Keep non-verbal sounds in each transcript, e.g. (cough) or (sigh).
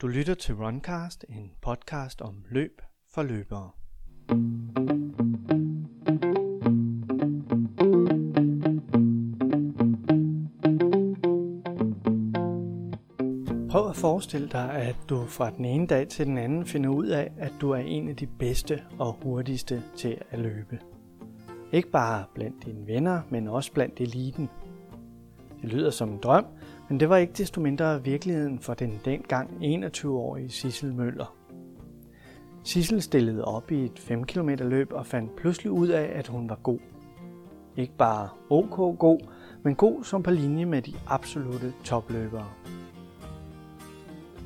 Du lytter til Runcast, en podcast om løb for løbere. Prøv at forestille dig, at du fra den ene dag til den anden finder ud af, at du er en af de bedste og hurtigste til at løbe. Ikke bare blandt dine venner, men også blandt eliten. Det lyder som en drøm, men det var ikke desto mindre virkeligheden for den dengang 21-årige Sissel Møller. Sissel stillede op i et 5 km løb og fandt pludselig ud af, at hun var god. Ikke bare ok god, men god som på linje med de absolute topløbere.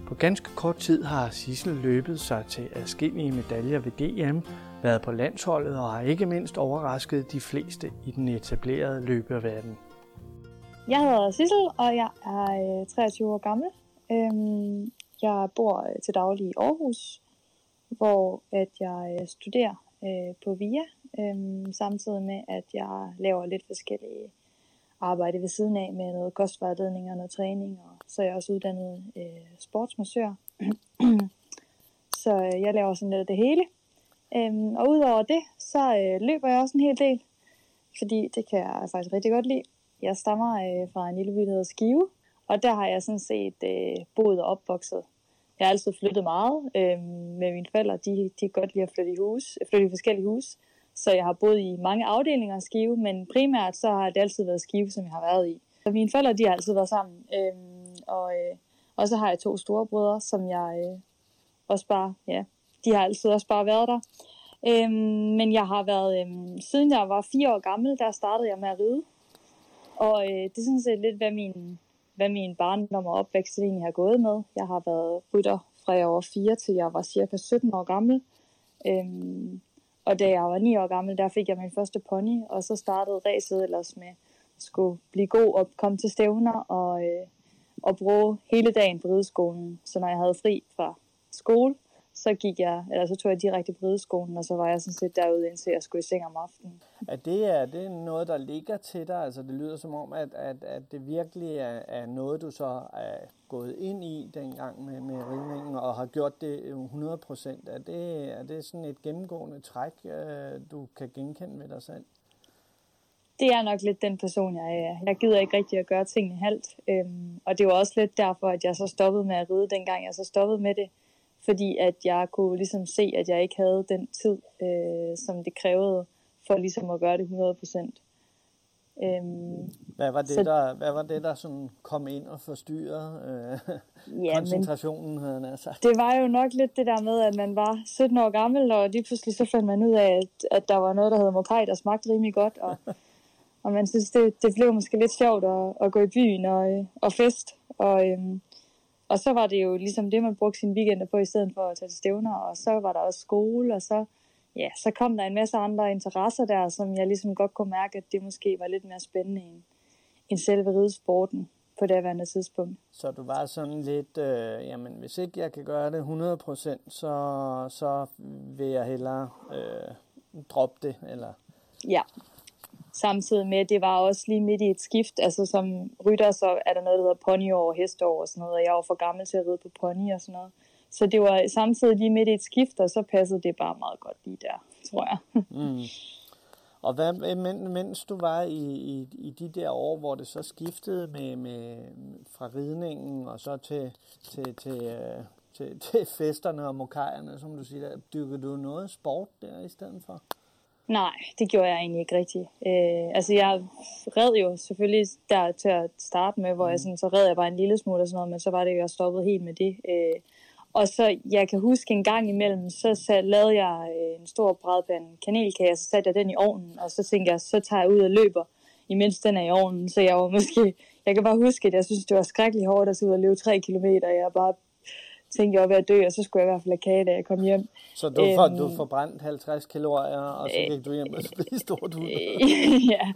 På ganske kort tid har Sissel løbet sig til adskillige medaljer ved DM, været på landsholdet og har ikke mindst overrasket de fleste i den etablerede løbeverden. Jeg hedder Sissel, og jeg er øh, 23 år gammel. Øhm, jeg bor øh, til daglig i Aarhus, hvor at jeg øh, studerer på VIA, øhm, samtidig med, at jeg laver lidt forskellige arbejde ved siden af med noget kostvejledning og noget træning, og så er jeg også uddannet sportsmassør. (clears throat) så jeg laver sådan lidt det hele. Øhm, og udover det, så løber jeg også en hel del, fordi det kan jeg faktisk rigtig godt lide. Jeg stammer øh, fra en lille by, der hedder Skive, og der har jeg sådan set øh, boet og opvokset. Jeg har altid flyttet meget øh, med mine forældre. De, de kan godt lide at flytte i, hus, øh, flytte i forskellige hus. Så jeg har boet i mange afdelinger af Skive, men primært så har det altid været Skive, som jeg har været i. Så mine forældre de har altid været sammen. Øh, og, øh, og så har jeg to store brødre, som jeg øh, også bare, ja, de har altid også bare været der. Øh, men jeg har været, øh, siden jeg var fire år gammel, der startede jeg med at ride. Og øh, det er sådan set lidt, hvad min, hvad min barndom og opvækst egentlig har gået med. Jeg har været rytter fra jeg var 4 til jeg var cirka 17 år gammel. Øhm, og da jeg var 9 år gammel, der fik jeg min første pony, og så startede ræset ellers med at skulle blive god og komme til stævner og, øh, og bruge hele dagen på rideskolen. Så når jeg havde fri fra skole, så gik jeg, eller så tog jeg direkte på rideskolen, og så var jeg sådan set derude, indtil jeg skulle i seng om aftenen. Er det, er det noget, der ligger til dig? Altså det lyder som om, at, at, at det virkelig er, er noget, du så er gået ind i dengang med, med ridningen, og har gjort det 100 procent. Er det, er det sådan et gennemgående træk, øh, du kan genkende ved dig selv? det er nok lidt den person, jeg er. Jeg gider ikke rigtig at gøre tingene halvt. Øhm, og det var også lidt derfor, at jeg så stoppede med at ride, dengang jeg så stoppede med det fordi at jeg kunne ligesom se, at jeg ikke havde den tid, øh, som det krævede for ligesom at gøre det 100 procent. Øhm, hvad var det, så, der, hvad var det, der sådan kom ind og forstyrrede øh, ja, koncentrationen, havde jeg sagt? Det var jo nok lidt det der med, at man var 17 år gammel, og lige pludselig så fandt man ud af, at, at der var noget, der hed Mokai, der smagte rimelig godt, og, (laughs) og man synes, det, det blev måske lidt sjovt at, at gå i byen og, og fest, og, øhm, og så var det jo ligesom det, man brugte sine weekender på, i stedet for at tage til stævner, og så var der også skole, og så, ja, så kom der en masse andre interesser der, som jeg ligesom godt kunne mærke, at det måske var lidt mere spændende end, end selve ridesporten på det daværende tidspunkt. Så du var sådan lidt, øh, jamen hvis ikke jeg kan gøre det 100%, så, så vil jeg hellere øh, droppe det, eller? Ja, samtidig med, at det var også lige midt i et skift. Altså som rytter, så er der noget, der hedder ponyår og hesteår og sådan noget, og jeg var for gammel til at ride på pony og sådan noget. Så det var samtidig lige midt i et skift, og så passede det bare meget godt lige der, tror jeg. (laughs) mm. Og hvad, mens du var i, i, i de der år, hvor det så skiftede med, med fra ridningen og så til, til, til, øh, til, til festerne og mokajerne, som du siger, dykkede du noget sport der i stedet for? Nej, det gjorde jeg egentlig ikke rigtigt. Øh, altså jeg red jo selvfølgelig der til at starte med, hvor jeg mm. sådan, så red jeg bare en lille smule og sådan noget, men så var det jo, jeg stoppet helt med det. Øh, og så, jeg kan huske en gang imellem, så, så lavede jeg øh, en stor brædband kanelkage, og så satte jeg den i ovnen, og så tænkte jeg, så tager jeg ud og løber, imens den er i ovnen. Så jeg var måske, jeg kan bare huske, at jeg synes, det var skrækkeligt hårdt at sidde og løbe tre kilometer. Jeg bare tænkte, jeg var ved at dø, og så skulle jeg i hvert fald have kage, da jeg kom hjem. Så du, for, æm... du øhm, forbrændt 50 kalorier, og så gik du hjem og spiste stort ud? ja,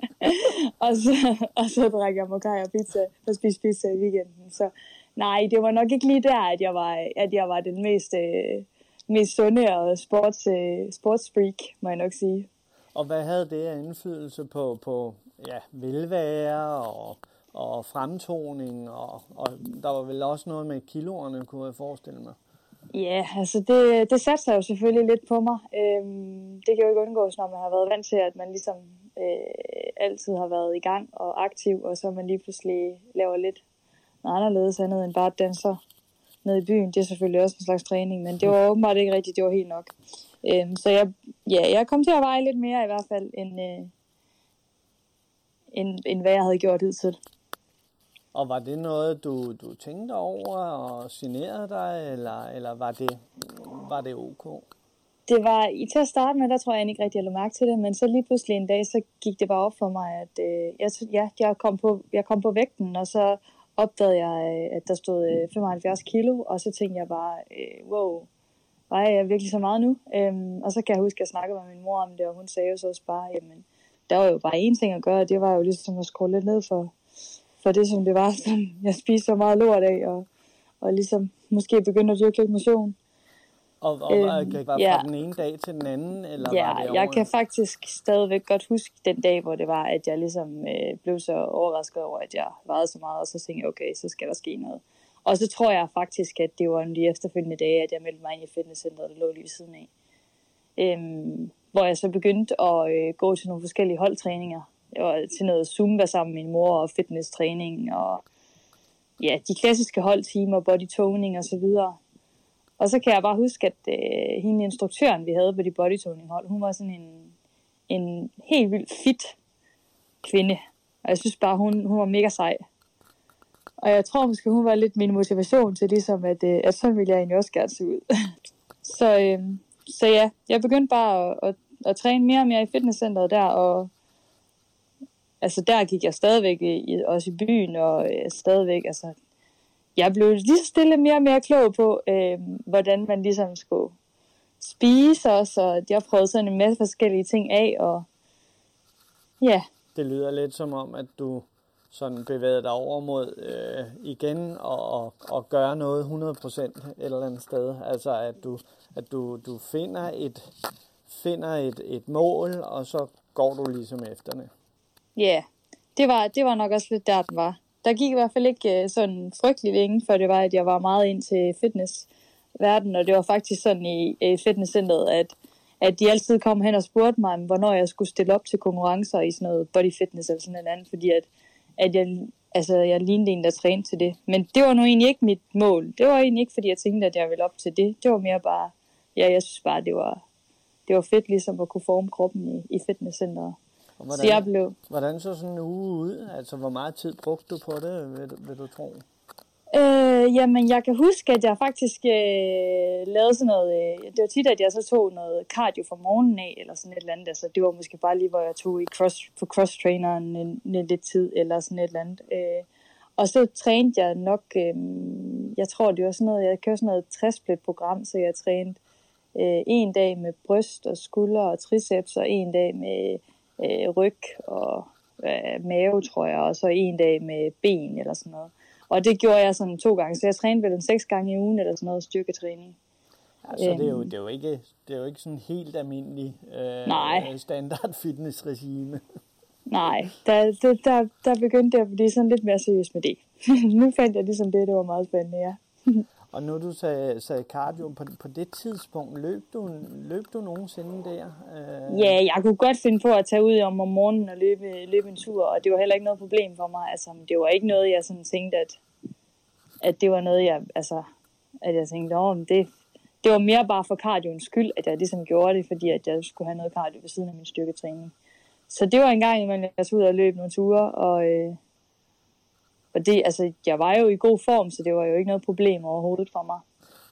og så, og så drak jeg mokai og pizza, og spiste pizza i weekenden. Så nej, det var nok ikke lige der, at jeg var, at jeg var den mest, øh, mest sunde og sports, øh, sportsfreak, må jeg nok sige. Og hvad havde det af indflydelse på, på ja, velvære og og fremtoning, og, og der var vel også noget med kiloerne, kunne jeg forestille mig. Ja, altså det, det satte sig jo selvfølgelig lidt på mig. Øhm, det kan jo ikke undgås, når man har været vant til, at man ligesom øh, altid har været i gang og aktiv, og så man lige pludselig laver lidt noget anderledes andet end bare danser ned i byen. Det er selvfølgelig også en slags træning, men det var åbenbart ikke rigtigt, det var helt nok. Øhm, så jeg, ja, jeg kom til at veje lidt mere i hvert fald, end, øh, end, end hvad jeg havde gjort hidtil. Og var det noget, du, du tænkte over og generede dig, eller, eller var, det, var det ok? Det var, i til at starte med, der tror jeg ikke rigtig, jeg lå mærke til det, men så lige pludselig en dag, så gik det bare op for mig, at øh, jeg, ja, jeg, kom på, jeg kom på vægten, og så opdagede jeg, øh, at der stod øh, 75 kilo, og så tænkte jeg bare, øh, wow, vejer jeg virkelig så meget nu? Øhm, og så kan jeg huske, at jeg snakkede med min mor om det, og hun sagde jo så også bare, jamen, der var jo bare én ting at gøre, og det var jo ligesom at skrue lidt ned for, for det, som det var, (laughs) som jeg spiste så meget lort af, og, og ligesom måske begynde at dyrke lidt motion. Og, og øhm, var fra ja. den ene dag til den anden? Eller ja, var det jeg kan faktisk stadigvæk godt huske den dag, hvor det var, at jeg ligesom øh, blev så overrasket over, at jeg vejede så meget, og så tænkte jeg, okay, så skal der ske noget. Og så tror jeg faktisk, at det var en lige efterfølgende dage, at jeg meldte mig ind i fitnesscenteret, der lå lige ved siden af. Øhm, hvor jeg så begyndte at øh, gå til nogle forskellige holdtræninger. Jeg var til noget Zumba sammen med min mor og fitnesstræning og ja, de klassiske holdtimer, body toning og så videre. Og så kan jeg bare huske, at øh, hende instruktøren, vi havde på de body toning hold, hun var sådan en, en helt vildt fit kvinde. Og jeg synes bare, hun, hun var mega sej. Og jeg tror måske, hun var lidt min motivation til ligesom, at, øh, at sådan ville jeg egentlig også gerne se ud. (laughs) så, øh, så ja, jeg begyndte bare at, at, at træne mere og mere i fitnesscenteret der, og altså der gik jeg stadigvæk i, også i byen, og øh, stadigvæk, altså jeg blev lige så stille mere og mere klog på, øh, hvordan man ligesom skulle spise også, og jeg prøvede sådan en masse forskellige ting af, og ja. Det lyder lidt som om, at du sådan bevægede dig over mod øh, igen og, og, og gøre noget 100% et eller andet sted. Altså at du, at du, du finder et, finder et, et mål, og så går du ligesom efter det. Ja, yeah. det var, det var nok også lidt der, den var. Der gik i hvert fald ikke øh, sådan frygtelig længe, før det var, at jeg var meget ind til fitnessverdenen, og det var faktisk sådan i, i fitnesscenteret, at, at de altid kom hen og spurgte mig, hvornår jeg skulle stille op til konkurrencer i sådan noget body fitness eller sådan en anden, fordi at at jeg, altså, jeg lignede en, der trænede til det. Men det var nu egentlig ikke mit mål. Det var egentlig ikke, fordi jeg tænkte, at jeg ville op til det. Det var mere bare, ja, jeg synes bare, det var, det var fedt ligesom at kunne forme kroppen i, i fitnesscenteret. Hvordan, så jeg blev... hvordan så sådan en uge ud? Altså, hvor meget tid brugte du på det, vil, vil du tro? Øh, jamen, jeg kan huske, at jeg faktisk øh, lavede sådan noget... Øh, det var tit, at jeg så tog noget cardio fra morgenen af, eller sådan et eller andet. Altså, det var måske bare lige, hvor jeg tog i cross, på cross-traineren en, en lidt tid, eller sådan et eller andet. Øh, og så trænede jeg nok... Øh, jeg tror, det var sådan noget... Jeg kørte sådan noget 60 program, så jeg trænede øh, en dag med bryst og skulder og triceps, og en dag med øh, ryg og øh, mave, tror jeg, og så en dag med ben eller sådan noget. Og det gjorde jeg sådan to gange, så jeg trænede vel seks gange i ugen eller sådan noget styrketræning. Altså, det, er jo, det, er jo ikke, det er jo ikke sådan helt almindelig øh, Nej. standard (laughs) fitnessregime. Nej, der, der, der, der begyndte jeg at blive sådan lidt mere seriøs med det. (laughs) nu fandt jeg ligesom det, det var meget spændende, ja. (laughs) Og nu du sagde, sagde cardio, på, på det tidspunkt, løb du, løb du nogensinde der? Øh... Ja, jeg kunne godt finde på at tage ud om, om morgenen og løbe, løbe en tur, og det var heller ikke noget problem for mig. Altså, det var ikke noget, jeg sådan tænkte, at, at det var noget, jeg, altså, at jeg tænkte, åh, det, det var mere bare for cardioens skyld, at jeg ligesom gjorde det, fordi at jeg skulle have noget cardio ved siden af min styrketræning. Så det var en gang imellem, jeg tog ud og løb nogle ture, og, øh, det, altså, jeg var jo i god form, så det var jo ikke noget problem overhovedet for mig.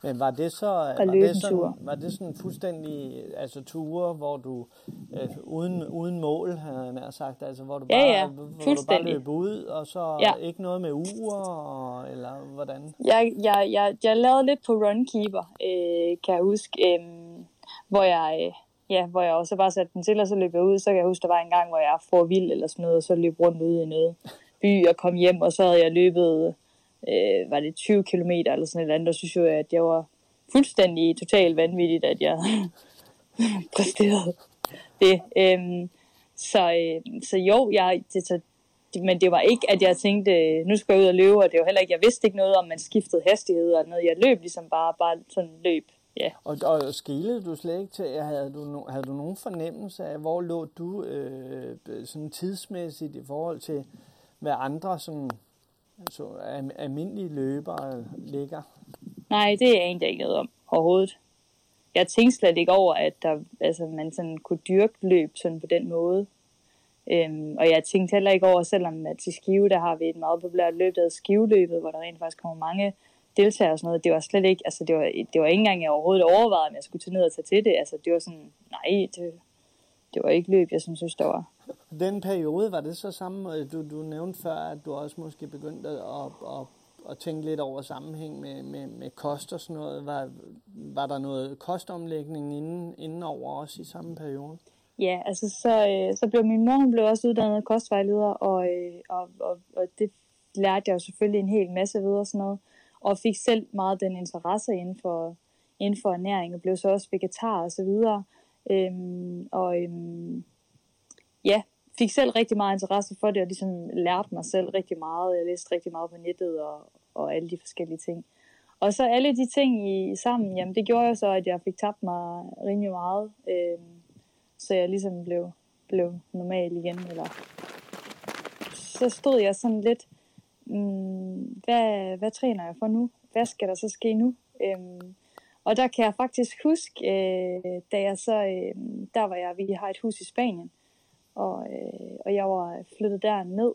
Men var det så var det sådan, var det sådan fuldstændig altså ture, hvor du øh, uden, uden mål, havde jeg sagt, altså hvor du bare, ja, ja. Hvor du bare løb ud, og så ja. ikke noget med uger, eller hvordan? Jeg, jeg, jeg, jeg lavede lidt på Runkeeper, øh, kan jeg huske, øh, hvor jeg... Øh, ja, hvor jeg også bare satte den til, og så løb jeg ud. Så kan jeg huske, der var en gang, hvor jeg får vild eller sådan noget, og så løb rundt ude i noget by og kom hjem, og så havde jeg løbet, øh, var det 20 km eller sådan et eller andet, og synes jo, at jeg var fuldstændig totalt vanvittigt, at jeg (laughs) præsterede det. Øhm, så, øh, så jo, jeg, det, så, men det var ikke, at jeg tænkte, nu skal jeg ud og løbe, og det var heller ikke, jeg vidste ikke noget om, man skiftede hastighed og noget. Jeg løb ligesom bare, bare sådan løb. Ja. Og, og skilede du slet ikke til, havde du, no, havde du nogen fornemmelse af, hvor lå du øh, sådan tidsmæssigt i forhold til, hvad andre sådan, altså, almindelige løbere ligger? Nej, det er jeg egentlig ikke noget om overhovedet. Jeg tænkte slet ikke over, at der, altså, man sådan kunne dyrke løb sådan på den måde. Øhm, og jeg tænkte heller ikke over, selvom at til Skive, der har vi et meget populært løb, der hedder Skiveløbet, hvor der rent faktisk kommer mange deltagere og sådan noget. Det var slet ikke, altså det var, det var ikke engang, jeg overhovedet overvejede, om jeg skulle tage ned og tage til det. Altså det var sådan, nej, det, det var ikke løb, jeg synes, der var. Den periode, var det så samme, du, du nævnte før, at du også måske begyndte at, at, at tænke lidt over sammenhæng med, med, med kost og sådan noget. Var, var der noget kostomlægning inden, inden over også i samme periode? Ja, altså så, øh, så blev min mor, hun blev også uddannet kostvejleder, og, øh, og, og, og det lærte jeg jo selvfølgelig en hel masse videre og sådan noget, og fik selv meget den interesse inden for, inden for ernæring, og blev så også vegetar og så videre. Øhm, og øhm, ja, fik selv rigtig meget interesse for det, og ligesom lærte mig selv rigtig meget. Jeg læste rigtig meget på nettet og, og alle de forskellige ting. Og så alle de ting i, sammen, jamen det gjorde jo så, at jeg fik tabt mig rimelig meget. Øhm, så jeg ligesom blev, blev normal igen. Eller så stod jeg sådan lidt, mm, hvad, hvad træner jeg for nu? Hvad skal der så ske nu? Øhm, og der kan jeg faktisk huske, øh, da jeg så, øh, der var jeg, vi har et hus i Spanien, og, øh, og jeg var flyttet der ned.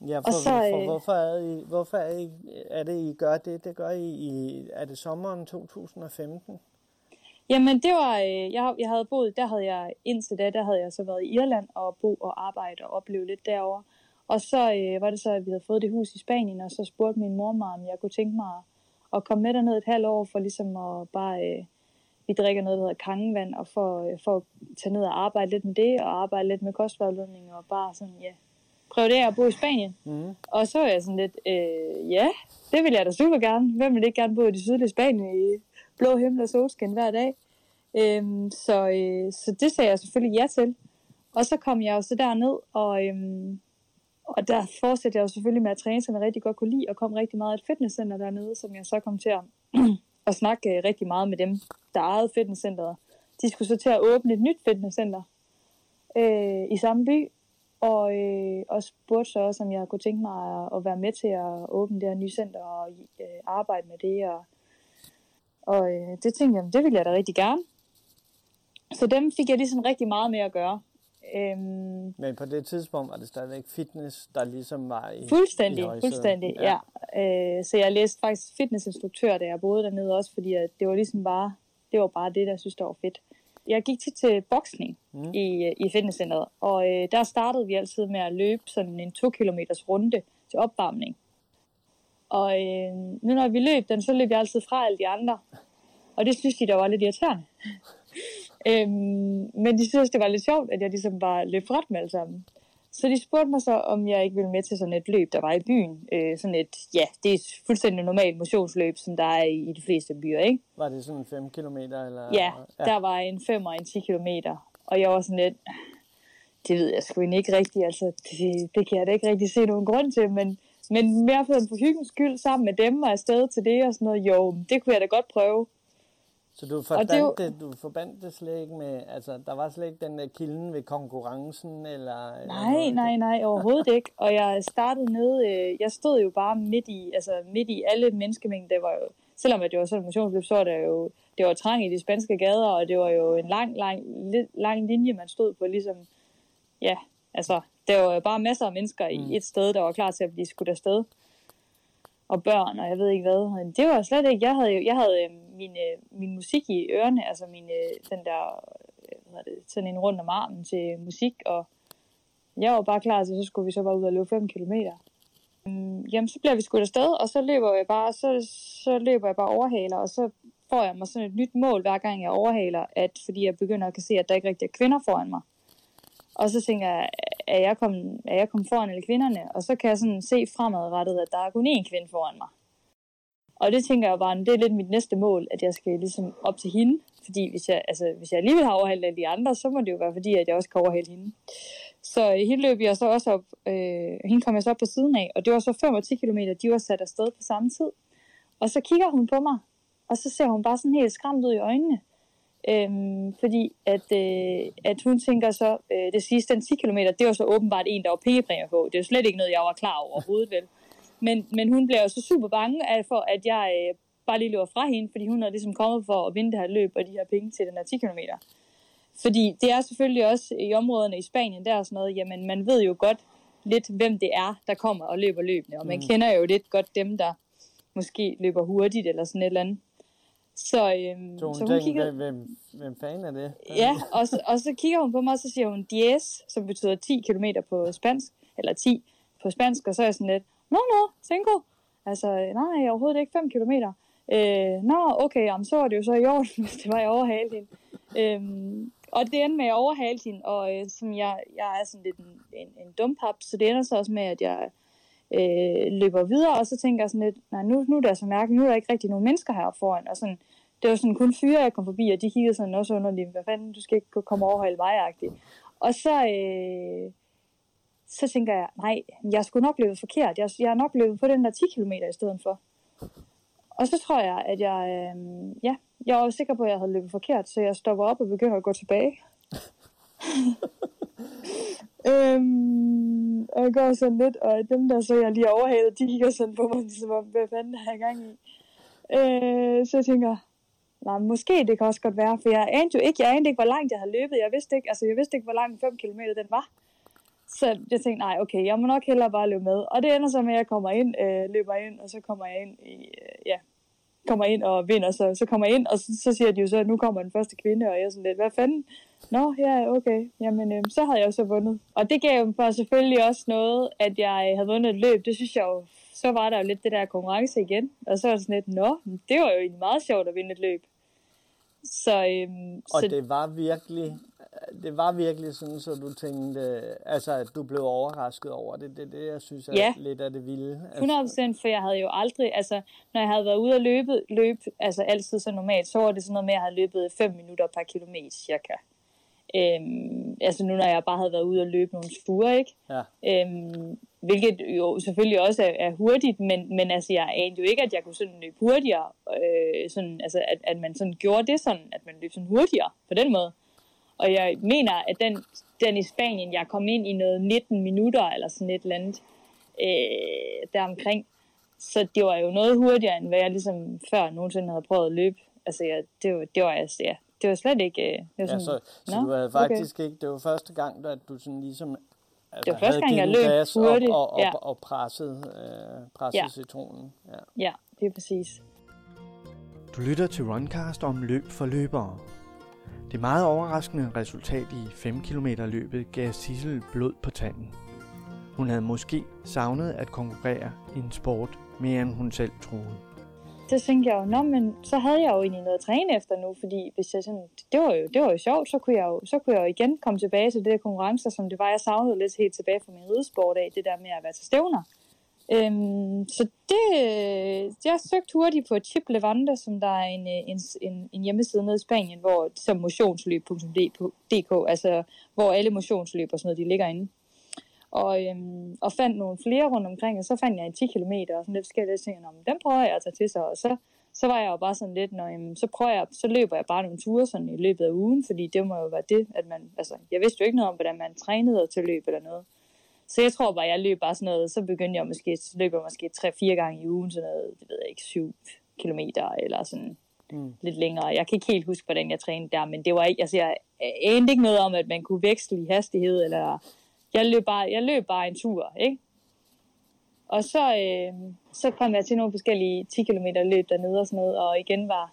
Ja, for, og så, for, øh, hvorfor, er, I, hvorfor er, I, er det, I gør det? Det gør I, i, er det sommeren 2015? Jamen, det var, øh, jeg, jeg havde boet, der havde jeg indtil da, der havde jeg så været i Irland og bo og arbejde og opleve lidt derovre. Og så øh, var det så, at vi havde fået det hus i Spanien, og så spurgte min mor mig, om jeg kunne tænke mig at komme med derned et halvt år, for ligesom at bare, øh, vi drikker noget, der hedder kangevand, og for, øh, for at tage ned og arbejde lidt med det, og arbejde lidt med kostvejledning, og bare sådan, ja, prøve det at bo i Spanien. Mm. Og så er jeg sådan lidt, øh, ja, det vil jeg da super gerne. Hvem vil ikke gerne bo i det sydlige Spanien i blå himmel og solskin hver dag. Øhm, så, øh, så det sagde jeg selvfølgelig ja til. Og så kom jeg jo så derned, og, øhm, og der fortsatte jeg jo selvfølgelig med at træne, som jeg rigtig godt kunne lide, og kom rigtig meget af et fitnesscenter dernede, som jeg så kom til at, (clears throat) at snakke øh, rigtig meget med dem, der ejede fitnesscenteret. De skulle så til at åbne et nyt fitnesscenter øh, i samme by, og, øh, og spurgte så også, om jeg kunne tænke mig at, at være med til at åbne det her nye center og øh, arbejde med det, og og øh, det tænkte jeg, det ville jeg da rigtig gerne. Så dem fik jeg ligesom rigtig meget med at gøre. Øhm, Men på det tidspunkt var det stadigvæk fitness, der ligesom var i Fuldstændig, i fuldstændig, ja. ja. Øh, så jeg læste faktisk fitnessinstruktør, da jeg boede dernede også, fordi at det var ligesom bare, det var bare det, der synes, der var fedt. Jeg gik tit til boksning mm. i, i fitnesscenteret, og øh, der startede vi altid med at løbe sådan en to kilometers runde til opvarmning. Og øh, nu når vi løb den, så løb jeg altid fra alle de andre. Og det synes de, der var lidt irriterende. (laughs) øhm, men de synes, det var lidt sjovt, at jeg ligesom bare løb ret med alle sammen. Så de spurgte mig så, om jeg ikke ville med til sådan et løb, der var i byen. Øh, sådan et, ja, det er et fuldstændig normalt motionsløb, som der er i, de fleste byer, ikke? Var det sådan 5 km? Eller? Ja, ja, der var en 5 og en 10 km. Og jeg var sådan lidt, det ved jeg sgu ikke rigtigt, altså det, det kan jeg da ikke rigtig se nogen grund til, men men mere for, for hyggens skyld sammen med dem og afsted til det og sådan noget, jo, det kunne jeg da godt prøve. Så du forbandt det, jo... det, du forbandt det slet ikke med, altså der var slet ikke den der kilden ved konkurrencen, eller? Nej, eller nej, nej, overhovedet ikke. Og jeg startede ned, øh, jeg stod jo bare midt i, altså midt i alle menneskemængder, det var jo, selvom det var sådan en motionsløb, så var det jo, det var trang i de spanske gader, og det var jo en lang, lang, lang linje, man stod på, ligesom, ja, altså, der var bare masser af mennesker i mm. et sted, der var klar til at blive skudt afsted. Og børn, og jeg ved ikke hvad. Men det var slet ikke, jeg havde jo, jeg havde øhm, min, øh, min musik i ørerne, altså min, øh, den der, øh, hvad det, sådan en rundt om armen til musik, og jeg var bare klar til, så skulle vi så bare ud og løbe 5 km. Øhm, jamen, så bliver vi skudt afsted, og så løber jeg bare, så, så løber jeg bare overhaler, og så får jeg mig sådan et nyt mål, hver gang jeg overhaler, at fordi jeg begynder at kan se, at der ikke rigtig er kvinder foran mig. Og så tænker jeg, er jeg kommet, er jeg kommet foran alle kvinderne? Og så kan jeg sådan se fremadrettet, at der er kun én kvinde foran mig. Og det tænker jeg bare, det er lidt mit næste mål, at jeg skal ligesom op til hende. Fordi hvis jeg, altså, hvis jeg alligevel har overhældt alle de andre, så må det jo være fordi, at jeg også kan overhælde hende. Så hele hende løb jeg så også op, øh, hende kom jeg så op på siden af, og det var så 5 og 10 km, de var sat afsted på samme tid. Og så kigger hun på mig, og så ser hun bare sådan helt skræmt ud i øjnene. Øhm, fordi at, øh, at hun tænker så, øh, det sidste den 10 km, det var så åbenbart en, der var pengepræmier på. Det er jo slet ikke noget, jeg var klar over overhovedet, vel. Men, men hun blev jo så super bange af, for, at jeg øh, bare lige løber fra hende, fordi hun havde ligesom kommet for at vinde det her løb og de her penge til den her 10 km. Fordi det er selvfølgelig også i områderne i Spanien, der er sådan noget, jamen man ved jo godt lidt, hvem det er, der kommer og løber løbende, og man mm. kender jo lidt godt dem, der måske løber hurtigt eller sådan et eller andet. Så, øhm, så hun, så hun tænker, kigger... hvem, hvem fanden er det? Ja, og så, og så kigger hun på mig, og så siger hun diez, som betyder 10 km på spansk, eller 10 på spansk, og så er jeg sådan lidt, no, no, cinco. Altså, nej, overhovedet ikke 5 km. Øh, nå, okay, jamen, så var det jo så i orden, (laughs) hvis det var i overhalet Øhm, og det ender med at overhale hende, og øh, som jeg, jeg er sådan lidt en, en, en dumpap, så det ender så også med, at jeg øh, løber videre, og så tænker jeg sådan lidt, nej, nu, nu er der så mærkeligt, nu er der ikke rigtig nogen mennesker her foran, og sådan, det var sådan kun fyre, jeg kom forbi, og de kiggede sådan også underligt, hvad fanden, du skal ikke komme over hele vejagtigt. Og så, øh, så tænker jeg, nej, jeg skulle nok løbe forkert, jeg, jeg er nok løbet på den der 10 km i stedet for. Og så tror jeg, at jeg, øh, ja, jeg var sikker på, at jeg havde løbet forkert, så jeg stopper op og begynder at gå tilbage. (laughs) øhm, og jeg går sådan lidt, og dem der så jeg lige overhalede, de kigger sådan på mig, som om, hvad fanden har jeg gang i? Øh, så jeg tænker, nej, måske det kan også godt være, for jeg anede jo ikke, jeg anede ikke, hvor langt jeg havde løbet. Jeg vidste ikke, altså jeg vidste ikke, hvor langt 5 km den var. Så jeg tænkte, nej, okay, jeg må nok hellere bare løbe med. Og det ender så med, at jeg kommer ind, øh, løber ind, og så kommer jeg ind i, øh, ja, kommer ind og vinder, så, så kommer jeg ind, og så, så siger de jo så, at nu kommer den første kvinde, og jeg er sådan lidt, hvad fanden? Nå, ja, okay, jamen øh, så havde jeg jo så vundet. Og det gav jo selvfølgelig også noget, at jeg øh, havde vundet et løb, det synes jeg jo, så var der jo lidt det der konkurrence igen, og så var det sådan lidt, nå, det var jo egentlig meget sjovt at vinde et løb. Så, øhm, og så... det var virkelig det var virkelig sådan, så du tænkte, altså at du blev overrasket over det. Det er det, jeg synes er ja. lidt af det vilde. 100 procent, for jeg havde jo aldrig, altså når jeg havde været ude og løbe, løb, altså altid så normalt, så var det sådan noget med, at jeg havde løbet 5 minutter per kilometer cirka. Øhm, altså nu når jeg bare havde været ude og løbe nogle stuer, ikke? Ja. Øhm, hvilket jo selvfølgelig også er, er hurtigt, men, men altså jeg anede jo ikke, at jeg kunne sådan løbe hurtigere, øh, sådan, altså at, at man sådan gjorde det sådan, at man løb sådan hurtigere på den måde. Og jeg mener, at den, den i Spanien, jeg kom ind i noget 19 minutter eller sådan et eller andet øh, deromkring. Så det var jo noget hurtigere, end hvad jeg ligesom før nogensinde havde prøvet at løbe. Altså, ja, det, var, det var altså, ja, det var slet ikke... Øh, det var sådan, ja, så, så du havde faktisk okay. ikke... Det var første gang, at du sådan ligesom altså, det var første gang, jeg løb hurtigt. Og, og, ja. og, og pressede, øh, pressede ja. citronen. Ja. ja, det er præcis. Du lytter til Runcast om løb for løbere. Det meget overraskende resultat i 5 km løbet gav Sissel blod på tanden. Hun havde måske savnet at konkurrere i en sport mere end hun selv troede. Det tænkte jeg jo, Nå, men så havde jeg jo egentlig noget at træne efter nu, fordi hvis jeg sådan, det, var jo, det var jo sjovt, så kunne, jeg jo, så kunne jeg jo igen komme tilbage til det der konkurrencer, som det var, jeg savnede lidt helt tilbage fra min ridesport af, det der med at være til stævner. Øhm, så det, jeg søgte hurtigt på Chip Levante, som der er en, en, en, en hjemmeside nede i Spanien, hvor som motionsløb.dk, altså hvor alle motionsløb og sådan noget, de ligger inde. Og, øhm, og fandt nogle flere rundt omkring, og så fandt jeg en 10 km og sådan lidt forskellige ting, om dem prøver jeg at tage til sig, og så, så var jeg jo bare sådan lidt, når jamen, så prøver jeg, så løber jeg bare nogle ture sådan i løbet af ugen, fordi det må jo være det, at man, altså, jeg vidste jo ikke noget om, hvordan man trænede til løb eller noget. Så jeg tror bare, jeg løb bare sådan noget, så begyndte jeg måske, så løber jeg måske 3-4 gange i ugen, sådan noget, det ved jeg ikke, 7 kilometer, eller sådan mm. lidt længere. Jeg kan ikke helt huske, hvordan jeg trænede der, men det var ikke, altså jeg anede ikke noget om, at man kunne veksle i hastighed, eller jeg løb bare, jeg løb bare en tur, ikke? Og så, øh, så kom jeg til nogle forskellige 10 km løb dernede og sådan noget, og igen var,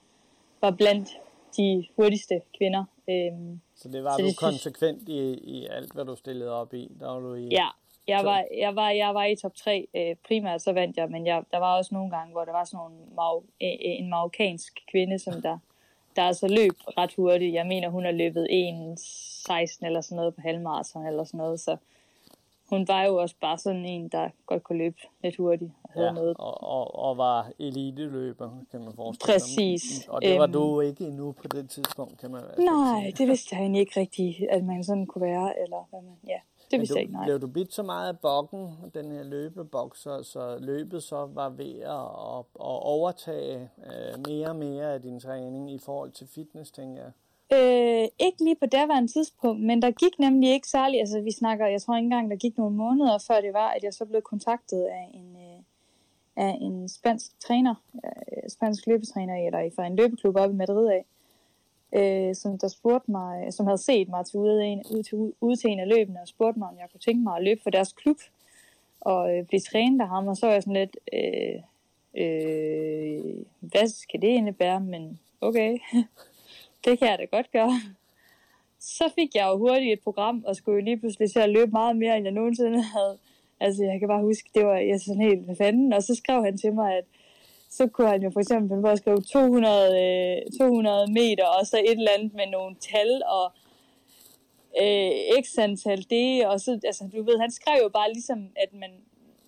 var blandt de hurtigste kvinder. Øh, så det var så du det, konsekvent i, i alt, hvad du stillede op i? Der var du i ja, jeg var, jeg var, jeg var i top 3. Øh, primært så vandt jeg, men jeg, der var også nogle gange, hvor der var sådan nogle mar- en marokkansk kvinde, som der, der altså løb ret hurtigt. Jeg mener, hun har løbet 1.16 eller sådan noget på halvmarathon eller sådan noget, så hun var jo også bare sådan en, der godt kunne løbe lidt hurtigt. Og, havde ja, noget. Og, og, og var eliteløber, kan man forestille Præcis. Sig. Og det var æm... du ikke endnu på det tidspunkt, kan man Nej, sige. det vidste jeg egentlig ikke rigtigt, at man sådan kunne være. Eller hvad man, ja. det vidste jeg ikke, nej. Blev du bidt så meget af bokken, den her løbebok, så, så løbet så var ved at, at, at overtage øh, mere og mere af din træning i forhold til fitness, tænker jeg? Øh, ikke lige på daværende tidspunkt, men der gik nemlig ikke særlig, altså vi snakker, jeg tror ikke engang, der gik nogle måneder, før det var, at jeg så blev kontaktet af en, øh, af en spansk træner, øh, spansk løbetræner, eller fra en løbeklub oppe i Madrid af, øh, som der spurgte mig, øh, som havde set mig til ude, en, ud til, ude til en af løbene, og spurgte mig, om jeg kunne tænke mig at løbe for deres klub, og øh, blive trænet af ham, og så var jeg sådan lidt, øh, øh, hvad skal det indebære, men okay, (laughs) det kan jeg da godt gøre. Så fik jeg jo hurtigt et program, og skulle jo lige pludselig til at løbe meget mere, end jeg nogensinde havde. Altså, jeg kan bare huske, det var jeg sådan helt hvad fanden. Og så skrev han til mig, at så kunne han jo for eksempel bare skrive 200, øh, 200 meter, og så et eller andet med nogle tal, og øh, x antal det, og så, altså, du ved, han skrev jo bare ligesom, at man,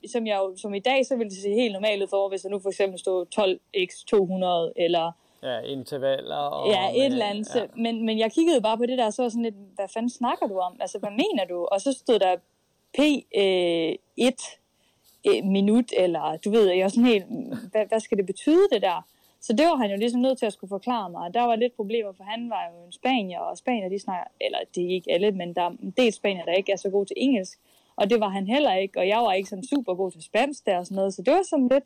som, jeg jo, som i dag, så ville det se helt normalt ud for, hvis der nu for eksempel stod 12x 200, eller Ja, intervaller. Og ja, et eller andet. Ja. Men, men jeg kiggede bare på det der, så var sådan lidt, hvad fanden snakker du om? Altså, hvad mener du? Og så stod der P1 øh, minut, eller du ved, jeg var sådan helt, hvad, hvad skal det betyde det der? Så det var han jo ligesom nødt til at skulle forklare mig. Der var lidt problemer, for han var jo en spanier, og spanier de snakker, eller det er ikke alle, men der er en del spanier, der ikke er så gode til engelsk. Og det var han heller ikke, og jeg var ikke sådan super god til spansk der og sådan noget, så det var sådan lidt,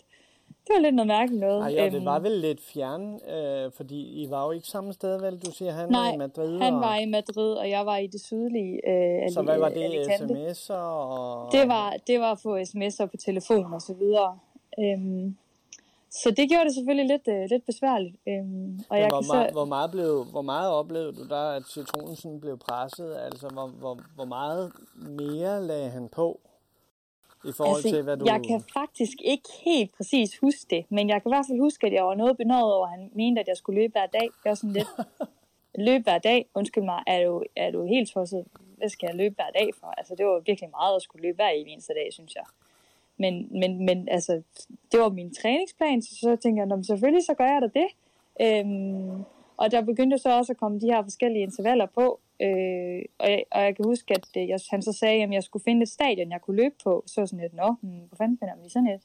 det var lidt noget mærkeligt noget. Ej, ja, det var vel lidt fjern, øh, fordi I var jo ikke samme sted, vel? Du siger, han Nej, var i Madrid. han og... var i Madrid, og jeg var i det sydlige øh, Så hvad var det? sms'er? Og... Det var, det var få sms'er på telefon og så videre. Øhm, så det gjorde det selvfølgelig lidt, øh, lidt besværligt. Øhm, og jeg hvor, kan meget, så... hvor, meget blev, hvor meget oplevede du der, at citronen sådan blev presset? Altså, hvor, hvor, hvor meget mere lagde han på? I forhold altså, til, hvad du... Jeg kan faktisk ikke helt præcis huske det, men jeg kan i hvert fald huske, at jeg var noget benådet over, at han mente, at jeg skulle løbe hver dag. Jeg var sådan lidt, (laughs) løbe hver dag, undskyld mig, er du, er du helt tosset? Hvad skal jeg løbe hver dag for? Altså, det var virkelig meget at skulle løbe hver eneste dag, synes jeg. Men, men, men altså, det var min træningsplan, så, så tænkte jeg, selvfølgelig så gør jeg da det. Øhm, og der begyndte så også at komme de her forskellige intervaller på, Øh, og, jeg, og jeg kan huske, at øh, jeg, han så sagde, at jeg skulle finde et stadion, jeg kunne løbe på. Så sådan lidt, nå, hmm, hvor fanden finder man lige sådan et?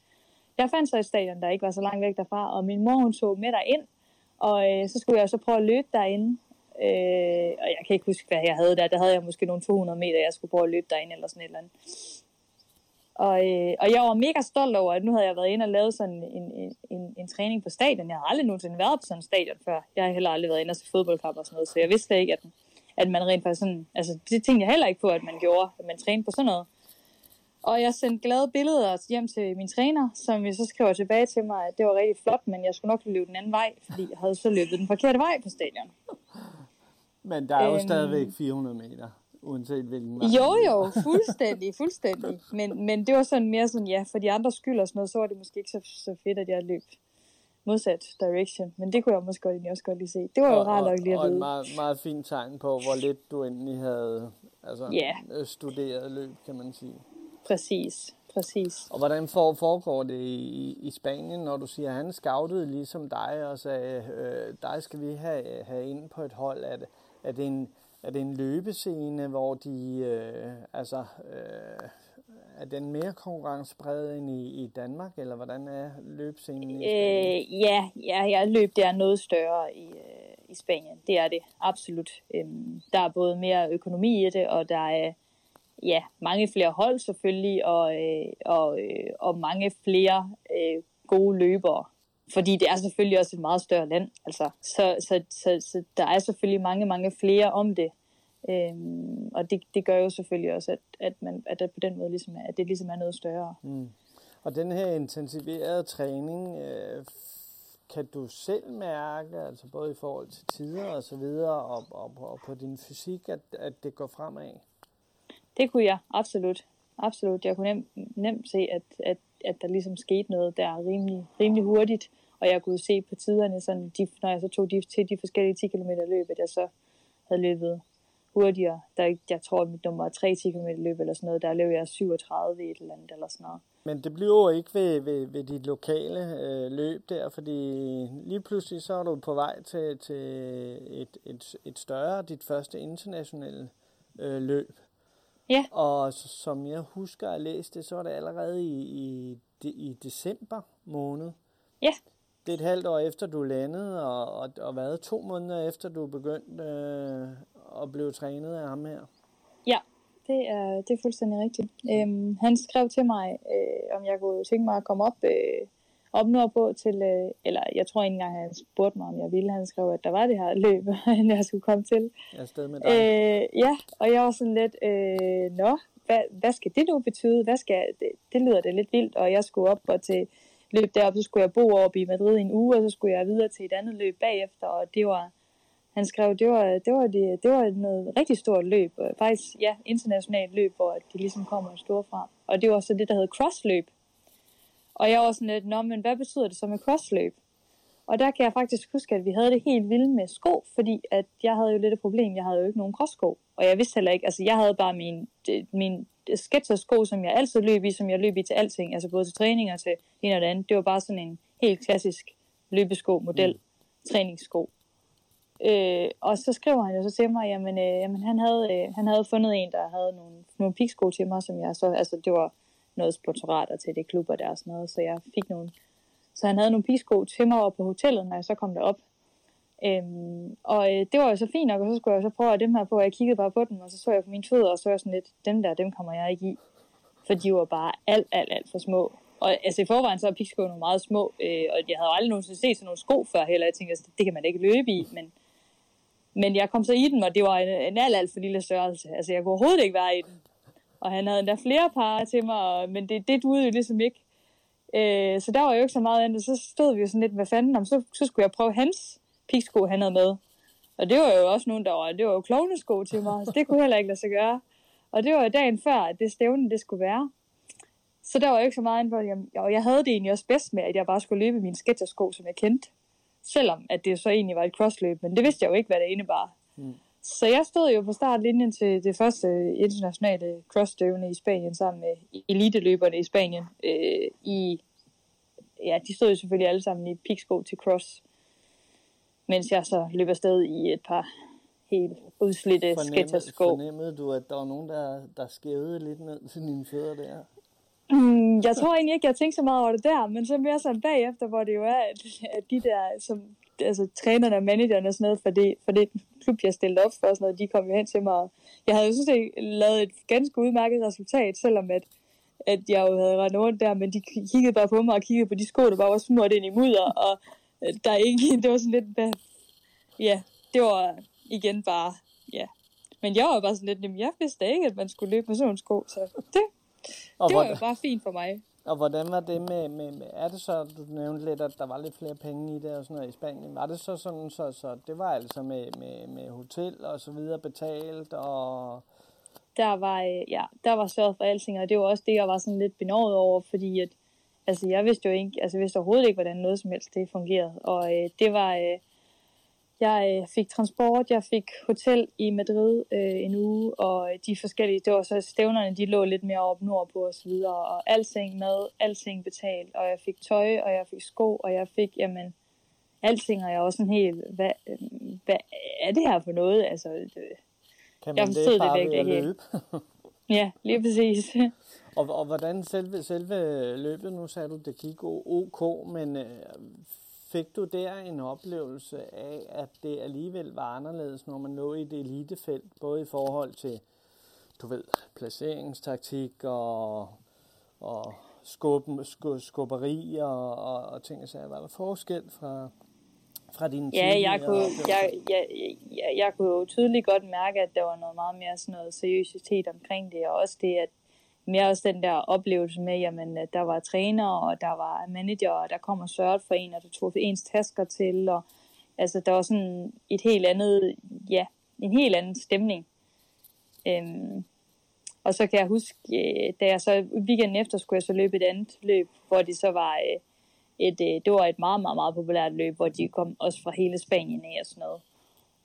Jeg fandt så et stadion, der ikke var så langt væk derfra, og min mor hun tog med ind, og øh, så skulle jeg så prøve at løbe derinde. Øh, og jeg kan ikke huske, hvad jeg havde der. Der havde jeg måske nogle 200 meter, jeg skulle prøve at løbe derinde, eller sådan et eller andet. Og, øh, og jeg var mega stolt over, at nu havde jeg været inde og lavet sådan en, en, en, en træning på stadion. Jeg har aldrig nogensinde været på sådan en stadion før. Jeg har heller aldrig været inde og se fodboldkamp og sådan noget, så jeg vidste ikke, at at man rent faktisk sådan, altså det tænkte jeg heller ikke på, at man gjorde, at man trænede på sådan noget. Og jeg sendte glade billeder hjem til min træner, som vi så skriver tilbage til mig, at det var rigtig flot, men jeg skulle nok løbe den anden vej, fordi jeg havde så løbet den forkerte vej på stadion. Men der er jo øhm, stadigvæk 400 meter, uanset hvilken vej. Jo, jo, fuldstændig, fuldstændig. Men, men det var sådan mere sådan, ja, for de andre skyld og sådan noget, så var det måske ikke så, så fedt, at jeg løb modsat direction. Men det kunne jeg måske godt, også godt lige se. Det var jo rart nok lige at vide. Og et meget, meget fint tegn på, hvor lidt du endelig havde altså, yeah. studeret løb, kan man sige. Præcis, præcis. Og hvordan for, foregår det i, i Spanien, når du siger, at han scoutede ligesom dig og sagde, øh, dig skal vi have, have ind på et hold. Er det, er det en, er det en løbescene, hvor de øh, altså, øh, er den mere konkurrencepræget end i, i Danmark, eller hvordan er løbscenen i Spanien? Øh, ja, ja, jeg løb der er noget større i, øh, i Spanien. Det er det, absolut. Øhm, der er både mere økonomi i det, og der er ja, mange flere hold selvfølgelig, og, øh, og, øh, og mange flere øh, gode løbere. Fordi det er selvfølgelig også et meget større land. Altså. Så, så, så, så der er selvfølgelig mange, mange flere om det. Øhm, og det, det gør jo selvfølgelig også, at, at, man, at det på den måde ligesom at det ligesom er noget større. Mm. Og den her intensiverede træning, øh, kan du selv mærke, altså både i forhold til tider og så videre, og, og, og på din fysik, at, at det går fremad? Det kunne jeg, absolut. Absolut. Jeg kunne nemt, nemt se, at, at, at der ligesom skete noget der rimelig, rimelig hurtigt, og jeg kunne se på tiderne, sådan de, når jeg så tog de, til de forskellige 10 km løb, at jeg så havde løbet hurtigere. Der, jeg tror, mit nummer er 3 10 km løb eller sådan noget, der løb jeg 37 et eller andet eller sådan noget. Men det bliver jo ikke ved, ved, ved dit lokale øh, løb der, fordi lige pludselig så er du på vej til, til et, et, et større, dit første internationale øh, løb. Ja. Og som jeg husker at læse det, så var det allerede i, i, i december måned. Ja. Det er et halvt år efter, du landede, og, og, og hvad, to måneder efter, du begyndte øh, at blive trænet af ham her? Ja, det er, det er fuldstændig rigtigt. Øhm, han skrev til mig, øh, om jeg kunne tænke mig at komme op, øh, op nordpå til, øh, eller jeg tror ikke engang, han spurgte mig, om jeg ville. Han skrev, at der var det her løb, (laughs) jeg skulle komme til. Jeg er sted med dig. Øh, ja, og jeg var sådan lidt, øh, nå, hvad, hvad skal det nu betyde? Hvad skal, det, det lyder det lidt vildt, og jeg skulle op og til løb deroppe, så skulle jeg bo oppe i Madrid i en uge, og så skulle jeg videre til et andet løb bagefter, og det var, han skrev, det var, det var, det, det var noget rigtig stort løb, faktisk, ja, internationalt løb, hvor de ligesom kommer store fra. Og det var så det, der hed crossløb. Og jeg var sådan lidt, nå, men hvad betyder det så med crossløb? Og der kan jeg faktisk huske, at vi havde det helt vildt med sko, fordi at jeg havde jo lidt et problem. Jeg havde jo ikke nogen crosssko. Og jeg vidste heller ikke, altså jeg havde bare min, min Skechers-sko, som jeg altid løb i, som jeg løb i til alting. Altså både til træning og til det ene og det andet. Det var bare sådan en helt klassisk løbesko-model, mm. træningssko. Øh, og så skriver han jo så til mig, jamen, øh, jamen han, havde, øh, han havde fundet en, der havde nogle, nogle piksko til mig, som jeg så, altså det var noget sponsorater til det klubber der og sådan noget, så jeg fik nogle, så han havde nogle piksko til mig over på hotellet, når jeg så kom derop. Øhm, og øh, det var jo så fint nok, og så skulle jeg så prøve at dem her på, og jeg kiggede bare på dem, og så så jeg på mine fødder, og så var jeg sådan lidt, dem der, dem kommer jeg ikke i. For de var bare alt, alt, alt for små. Og altså i forvejen så er pigskoene meget små, øh, og jeg havde aldrig nogensinde set sådan nogle sko før heller. Jeg tænkte, altså, det kan man ikke løbe i, men, men jeg kom så i den, og det var en, en alt, alt for lille størrelse. Altså jeg kunne overhovedet ikke være i den. Og han havde endda flere par til mig, men det, det duede jo ligesom ikke. Øh, så der var jo ikke så meget andet. Så stod vi jo sådan lidt, hvad fanden, om, så, så skulle jeg prøve hans pigsko, han havde med. Og det var jo også nogen, der var, det var jo klovnesko til mig, så det kunne heller ikke lade sig gøre. Og det var jo dagen før, at det stævne, det skulle være. Så der var jo ikke så meget andet, for, jeg, jeg havde det egentlig også bedst med, at jeg bare skulle løbe mine sketchersko, som jeg kendte. Selvom at det så egentlig var et crossløb, men det vidste jeg jo ikke, hvad det indebar. Mm. Så jeg stod jo på startlinjen til det første internationale crossstøvne i Spanien sammen med eliteløberne i Spanien. Øh, i, ja, de stod jo selvfølgelig alle sammen i piksko til cross mens jeg så løb afsted i et par helt udslidte sketchersko. Fornemmede du, at der var nogen, der, der skævede lidt ned til dine fødder der? Mm, jeg tror egentlig ikke, jeg tænkte så meget over det der, men så mere sådan bagefter, hvor det jo er, at, at de der, som, altså trænerne og managerne og sådan noget, for det, for det klub, jeg stillede op for og sådan noget, de kom jo hen til mig, jeg havde jo synes, det lavet et ganske udmærket resultat, selvom at, at jeg jo havde rendt rundt der, men de kiggede bare på mig og kiggede på de sko, der bare var smurt ind i mudder, og der er ikke, (laughs) det var sådan lidt, ja, det var igen bare, ja. Men jeg var bare sådan lidt, jamen jeg vidste ikke, at man skulle løbe med sådan en sko, så det, og det var jo bare fint for mig. Og hvordan var det med, med, med, er det så, du nævnte lidt, at der var lidt flere penge i det og sådan noget i Spanien. Var det så sådan, så, så det var altså med, med, med hotel og så videre betalt og... Der var, øh, ja, der var sørget for alting, og det var også det, jeg var sådan lidt benovet over, fordi at, altså jeg vidste jo ikke, altså jeg vidste overhovedet ikke, hvordan noget som helst det fungerede. Og øh, det var, øh, jeg øh, fik transport, jeg fik hotel i Madrid øh, en uge, og de forskellige, det var så stævnerne, de lå lidt mere op nordpå og så videre, og alting med, alting betalt, og jeg fik tøj, og jeg fik sko, og jeg fik, jamen, alting, og jeg var sådan helt, hvad, hvad er det her for noget? Altså, det, kan man jeg forstod det, det virkelig ikke. (laughs) ja, lige præcis. og, og hvordan selve, selve løbet, nu sagde du, det gik ok, men øh, Fik du der en oplevelse af, at det alligevel var anderledes, når man lå i det elitefelt, både i forhold til, du ved, placeringstaktik og, og skub, skub, skubberi og, og, og ting og sager. Var der forskel fra, fra dine Ja, jeg kunne, jeg, jeg, jeg, jeg kunne jo tydeligt godt mærke, at der var noget meget mere sådan noget seriøsitet omkring det, og også det, at mere også den der oplevelse med, jamen, at der var træner, og der var manager, og der kom og sørgede for en, og der tog ens tasker til, og altså, der var sådan et helt andet, ja, en helt anden stemning. Øhm, og så kan jeg huske, øh, da jeg så weekenden efter skulle jeg så løbe et andet løb, hvor det så var øh, et, øh, det var et meget, meget, meget populært løb, hvor de kom også fra hele Spanien af og sådan noget.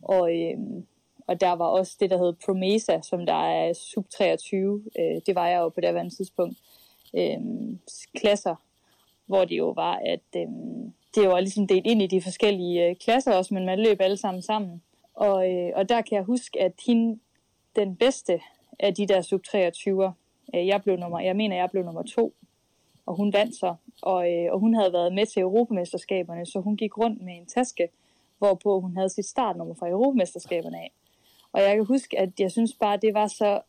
Og, øhm, og der var også det, der hed Promesa, som der er sub 23. Øh, det var jeg jo på det andet tidspunkt. Øh, klasser, hvor det jo var, at øh, det var ligesom delt ind i de forskellige øh, klasser også, men man løb alle sammen sammen. Og, øh, og der kan jeg huske, at hende, den bedste af de der sub 23'er. Øh, jeg, blev nummer, jeg mener, jeg blev nummer to, og hun vandt så. Og, øh, og hun havde været med til Europamesterskaberne, så hun gik rundt med en taske, hvorpå hun havde sit startnummer fra Europamesterskaberne af. Og jeg kan huske, at jeg synes bare, det var så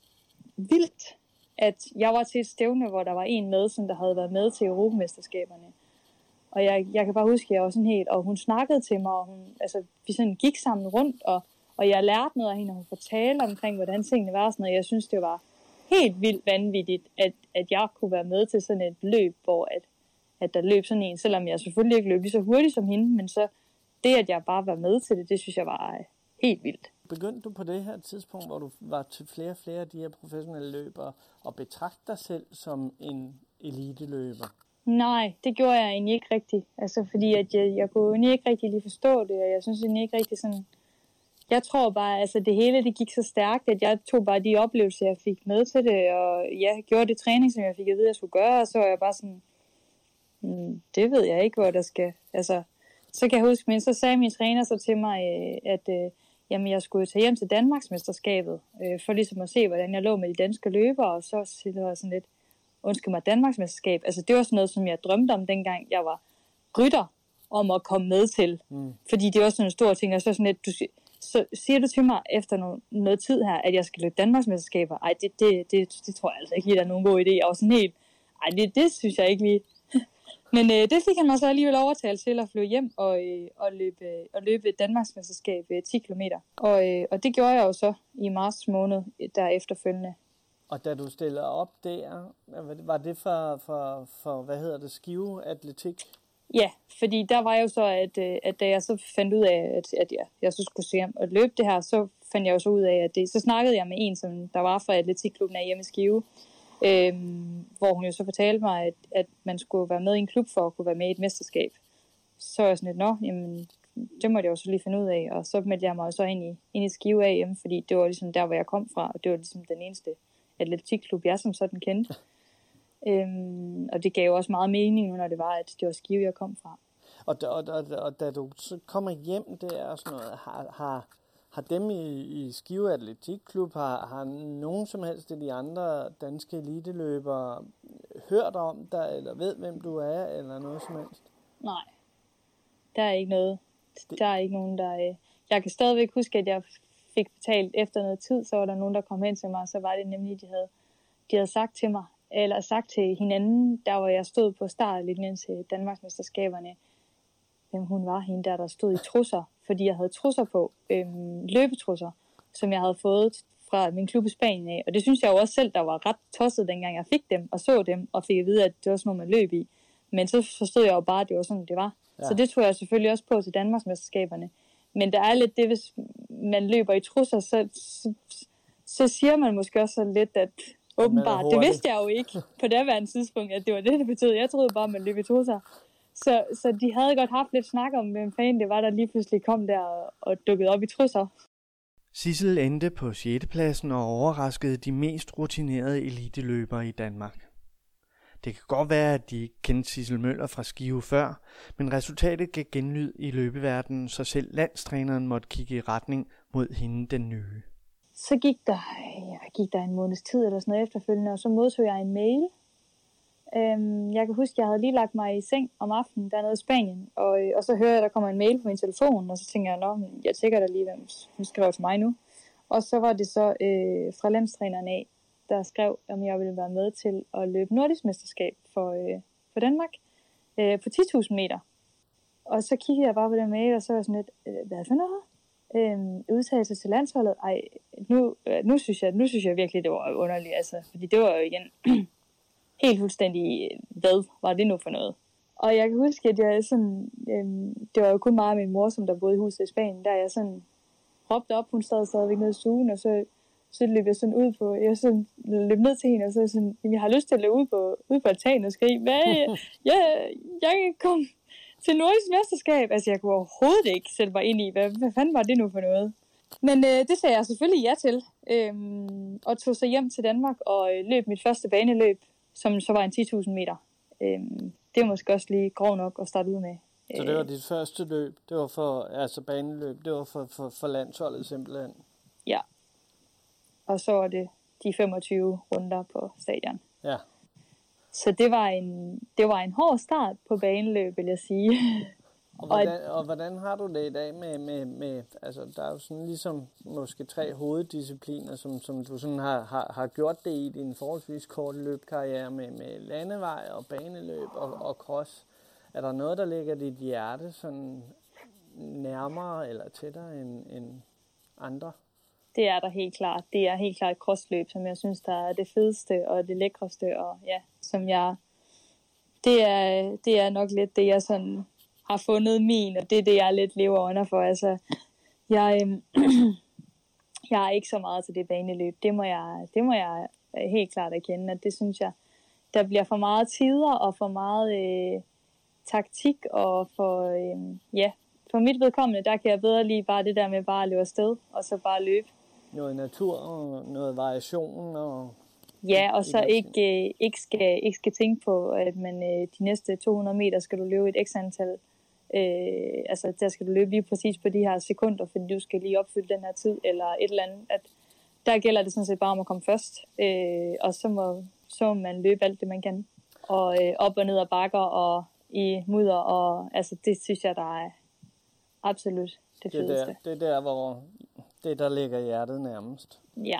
vildt, at jeg var til et stævne, hvor der var en med, som der havde været med til Europamesterskaberne. Og jeg, jeg kan bare huske, at jeg var sådan helt, og hun snakkede til mig, og hun, altså, vi sådan gik sammen rundt, og, og jeg lærte noget af hende, og hun fortalte omkring, hvordan tingene var, sådan, og jeg synes, det var helt vildt vanvittigt, at, at jeg kunne være med til sådan et løb, hvor at, at der løb sådan en, selvom jeg selvfølgelig ikke løb lige så hurtigt som hende, men så det, at jeg bare var med til det, det synes jeg var øh, helt vildt. Begyndte du på det her tidspunkt, hvor du var til flere og flere af de her professionelle løbere, og betragte dig selv som en eliteløber? Nej, det gjorde jeg egentlig ikke rigtigt. Altså, fordi at jeg, jeg kunne egentlig ikke rigtig lige forstå det, og jeg synes egentlig ikke rigtig sådan... Jeg tror bare, altså det hele det gik så stærkt, at jeg tog bare de oplevelser, jeg fik med til det, og jeg gjorde det træning, som jeg fik at vide, jeg skulle gøre, og så var jeg bare sådan, hmm, det ved jeg ikke, hvor der skal... Altså, så kan jeg huske, men så sagde min træner så til mig, øh, at øh, jamen, jeg skulle tage hjem til Danmarksmesterskabet, øh, for ligesom at se, hvordan jeg lå med de danske løbere, og så siger jeg sådan lidt, undskyld mig, Danmarksmesterskab. Altså det var sådan noget, som jeg drømte om, dengang jeg var rytter, om at komme med til. Mm. Fordi det var sådan en stor ting, og så sådan lidt, du, så siger du til mig efter noget, noget tid her, at jeg skal løbe Danmarksmesterskaber. Ej, det, det, det, det tror jeg altså ikke lige, der er nogen god idé. Jeg var sådan helt, ej, det, det synes jeg ikke lige. Men øh, det fik han mig så alligevel overtalt til at flyve hjem og, øh, og, løbe, og løbe et Danmarksmesterskab øh, 10 km. Og, øh, og det gjorde jeg jo så i marts måned der efterfølgende. Og da du stillede op der, var det for, for, for hvad hedder det, skive atletik? Ja, fordi der var jo så, at, øh, at da jeg så fandt ud af, at, at jeg, jeg så skulle se og løbe det her, så fandt jeg jo så ud af, at det, så snakkede jeg med en, som der var fra atletikklubben af hjemme i Skive, øhm, hvor hun jo så fortalte mig, at, at man skulle være med i en klub for at kunne være med i et mesterskab. Så var jeg sådan lidt, nå, jamen, det måtte jeg jo så lige finde ud af, og så meldte jeg mig så ind i, ind i Skive AM, fordi det var ligesom der, hvor jeg kom fra, og det var ligesom den eneste atletikklub, jeg som sådan kendte. øhm, og det gav jo også meget mening, når det var, at det var Skive, jeg kom fra. Og da, og, og, og da du så kommer hjem der og sådan noget, har, har, har dem i, i Skive Atletikklub, har, har nogen som helst af de andre danske eliteløbere hørt om dig, eller ved, hvem du er, eller noget som helst? Nej, der er ikke noget. Der er ikke nogen, der... Øh, jeg kan stadigvæk huske, at jeg fik betalt efter noget tid, så var der nogen, der kom hen til mig, og så var det nemlig, de havde, de havde sagt til mig, eller sagt til hinanden, der hvor jeg stod på startlinjen til Danmarksmesterskaberne, hvem hun var, hende der, der stod i trusser, fordi jeg havde trusser på, øhm, løbetrusser, som jeg havde fået fra min klub i Spanien af. Og det synes jeg jo også selv, der var ret tosset, dengang jeg fik dem og så dem, og fik at vide, at det var sådan noget, man løb i. Men så forstod jeg jo bare, at det var sådan, det var. Ja. Så det tror jeg selvfølgelig også på til Danmarksmesterskaberne. Men der er lidt det, hvis man løber i trusser, så, så, så siger man måske også lidt, at åbenbart, det vidste jeg jo ikke på her tidspunkt, at det var det, det betød. Jeg troede bare, at man løb i trusser. Så, så de havde godt haft lidt snak om, hvem fanden det var, der lige pludselig kom der og, og dukkede op i trusser. Sissel endte på 6. pladsen og overraskede de mest rutinerede eliteløbere i Danmark. Det kan godt være, at de ikke kendte Sissel Møller fra Skive før, men resultatet gav genlyd i løbeverdenen, så selv landstræneren måtte kigge i retning mod hende den nye. Så gik der, ja, gik der en måneds tid eller sådan noget efterfølgende, og så modtog jeg en mail. Øhm, jeg kan huske, at jeg havde lige lagt mig i seng om aftenen dernede i Spanien, og, øh, og så hører jeg, at der kommer en mail på min telefon, og så tænker jeg, at jeg tjekker da lige, hvem hun skriver til mig nu. Og så var det så øh, fra landstræneren af, der skrev, om jeg ville være med til at løbe nordisk mesterskab for, øh, for Danmark øh, på 10.000 meter. Og så kiggede jeg bare på den mail, og så var sådan lidt, øh, hvad for noget? Øh, udtalelse til landsholdet. Ej, nu, øh, nu, synes jeg, nu synes jeg virkelig, det var underligt. Altså, fordi det var jo igen (clears throat) helt fuldstændig, hvad var det nu for noget? Og jeg kan huske, at jeg sådan, øh, det var jo kun mig og min mor, som der boede i huset i Spanien, der jeg sådan råbte op, hun sad stadigvæk nede i stuen, og så så løb jeg sådan ud på, jeg sådan løb ned til hende, og så sådan, jeg har lyst til at løbe ud på, ud på altanen og skrige, hvad, (laughs) jeg, jeg kan komme til Nordisk Mesterskab. Altså, jeg kunne overhovedet ikke sætte mig ind i, hvad, hvad fanden var det nu for noget? Men øh, det sagde jeg selvfølgelig ja til, øhm, og tog så hjem til Danmark og øh, løb mit første baneløb, som så var en 10.000 meter. Øhm, det var måske også lige grov nok at starte ud med. Så det var dit første løb, det var for, altså baneløb, det var for, for, for landsholdet simpelthen? Ja, og så var det de 25 runder på stadion. Ja. Så det var en, det var en hård start på baneløb, vil jeg sige. (laughs) Og hvordan, og hvordan har du det i dag med, med, med, altså der er jo sådan ligesom måske tre hoveddiscipliner, som, som du sådan har, har, har gjort det i din forholdsvis korte løbkarriere med, med landevej og baneløb og, og cross. Er der noget, der ligger dit hjerte sådan nærmere eller tættere end, end andre? Det er der helt klart. Det er helt klart crossløb, som jeg synes, der er det fedeste og det lækreste, og ja, som jeg, det er, det er nok lidt det, jeg sådan har fundet min, og det er det, jeg lidt lever under for. Altså, jeg, øh, (clears throat) jeg er ikke så meget til det baneløb. Det må jeg, det må jeg helt klart erkende, at det synes jeg, der bliver for meget tider og for meget øh, taktik, og for, øh, ja, for mit vedkommende, der kan jeg bedre lige bare det der med bare at løbe afsted, og så bare løbe. Noget natur og noget variation og Ja, og så ikke, øh, ikke, skal, ikke skal tænke på, at man øh, de næste 200 meter skal du løbe et x antal Øh, altså, der skal du løbe lige præcis på de her sekunder, fordi du skal lige opfylde den her tid, eller et eller andet. At der gælder det sådan set bare om at komme først, øh, og så må, så må man løbe alt det, man kan. Og øh, op og ned og bakker, og i mudder, og altså, det synes jeg, der er absolut det fedeste. Det, der, det der, hvor det, der ligger hjertet nærmest. Ja,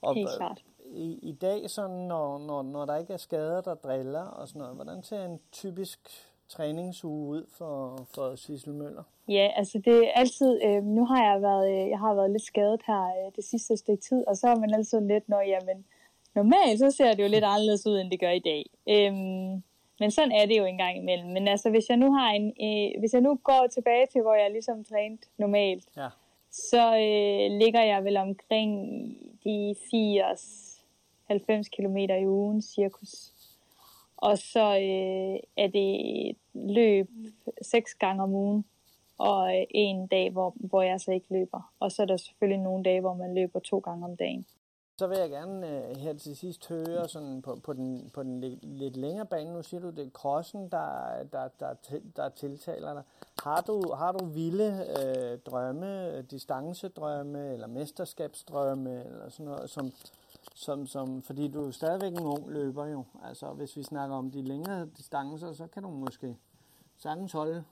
og, helt klart. I, I dag, sådan, når, når, når der ikke er skader, der driller og sådan noget, hvordan ser en typisk træningsuge ud for, for Sissel Møller? Ja, altså det er altid, øh, nu har jeg været, øh, jeg har været lidt skadet her øh, det sidste stykke tid, og så er man altid lidt, når jamen, normalt så ser det jo lidt anderledes ud, end det gør i dag. Øhm, men sådan er det jo en gang imellem. Men altså, hvis jeg nu har en, øh, hvis jeg nu går tilbage til, hvor jeg ligesom trænet normalt, ja. så øh, ligger jeg vel omkring de 80-90 km i ugen cirkus. Og så øh, er det løb seks gange om ugen, og øh, en dag, hvor, hvor jeg så ikke løber. Og så er der selvfølgelig nogle dage, hvor man løber to gange om dagen. Så vil jeg gerne øh, her til sidst høre sådan på, på den, på den lidt, lidt længere bane. Nu siger du, det er crossen, der, der, der, der tiltaler dig. Har du, har du vilde øh, drømme, øh, distancedrømme eller mesterskabsdrømme eller sådan noget, som, som, som, fordi du er stadigvæk en ung løber jo. Altså hvis vi snakker om de længere distancer, så kan du måske sagtens holde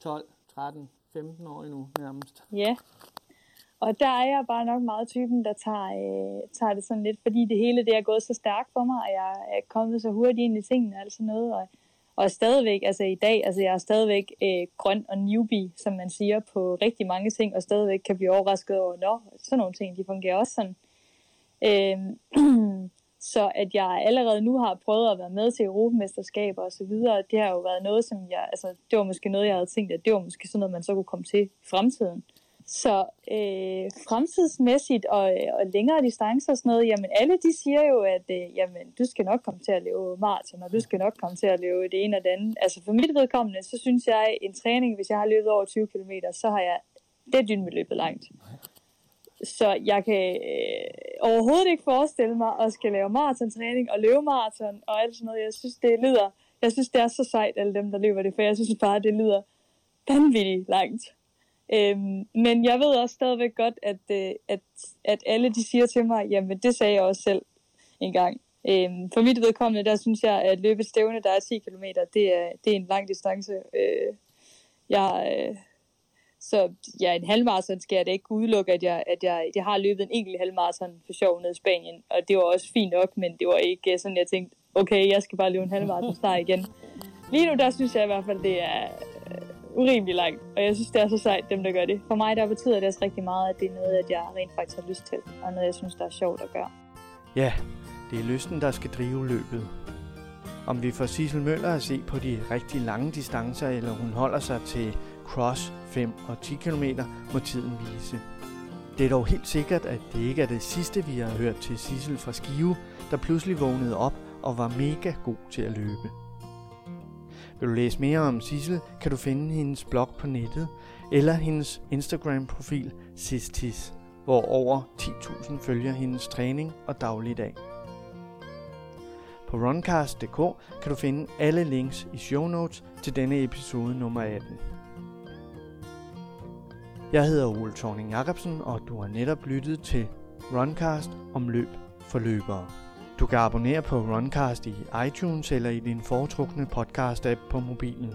12, 13, 15 år endnu nærmest. Ja, og der er jeg bare nok meget typen, der tager, øh, tager det sådan lidt, fordi det hele det er gået så stærkt for mig, og jeg er kommet så hurtigt ind i tingene og alt sådan noget, og, og stadigvæk, altså i dag, altså jeg er stadigvæk øh, grøn og newbie, som man siger, på rigtig mange ting, og stadigvæk kan blive overrasket over, nå, sådan nogle ting, de fungerer også sådan. Øh, Øhm, (clears throat) så at jeg allerede nu har prøvet at være med til Europamesterskaber og så videre, det har jo været noget, som jeg, altså det var måske noget, jeg havde tænkt, at det var måske sådan noget, man så kunne komme til i fremtiden. Så øh, fremtidsmæssigt og, og længere distancer og sådan noget, jamen alle de siger jo, at øh, jamen, du skal nok komme til at leve maraton, og du skal nok komme til at leve det ene og det andet. Altså for mit vedkommende, så synes jeg, en træning, hvis jeg har løbet over 20 km, så har jeg det dyn med løbet langt. Så jeg kan øh, overhovedet ikke forestille mig at skal lave maratontræning og løbe maraton og alt sådan noget. Jeg synes, det lyder, jeg synes, det er så sejt, alle dem, der løber det, for jeg synes bare, det lyder vanvittigt langt. Øhm, men jeg ved også stadigvæk godt, at, øh, at, at alle de siger til mig, jamen det sagde jeg også selv en gang. Øhm, for mit vedkommende, der synes jeg, at løbet stævne, der er 10 km, det er, det er en lang distance. Øh, jeg, øh, så ja, en halvmarathon skal jeg da ikke udelukke, at jeg, at jeg, jeg har løbet en enkelt halvmarathon for sjov nede i Spanien, og det var også fint nok, men det var ikke øh, sådan, jeg tænkte, okay, jeg skal bare løbe en halvmarathon snart igen. Lige nu, der synes jeg i hvert fald, det er øh, urimelig langt, og jeg synes, det er så sejt, dem der gør det. For mig, der betyder det også rigtig meget, at det er noget, at jeg rent faktisk har lyst til, og noget, jeg synes, der er sjovt at gøre. Ja, det er lysten, der skal drive løbet. Om vi får Sissel Møller at se på de rigtig lange distancer, eller hun holder sig til cross 5 og 10 km, må tiden vise. Det er dog helt sikkert, at det ikke er det sidste, vi har hørt til Sissel fra Skive, der pludselig vågnede op og var mega god til at løbe. Vil du læse mere om Sissel, kan du finde hendes blog på nettet, eller hendes Instagram-profil Sistis, hvor over 10.000 følger hendes træning og dagligdag. På runcast.dk kan du finde alle links i show notes til denne episode nummer 18. Jeg hedder Ole Thorning Jacobsen, og du har netop lyttet til Runcast om løb for løbere. Du kan abonnere på Runcast i iTunes eller i din foretrukne podcast-app på mobilen.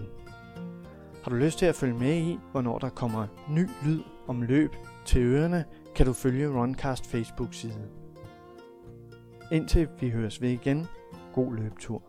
Har du lyst til at følge med i, hvornår der kommer ny lyd om løb til ørerne, kan du følge Runcast Facebook-side. Indtil vi høres ved igen, god løbetur.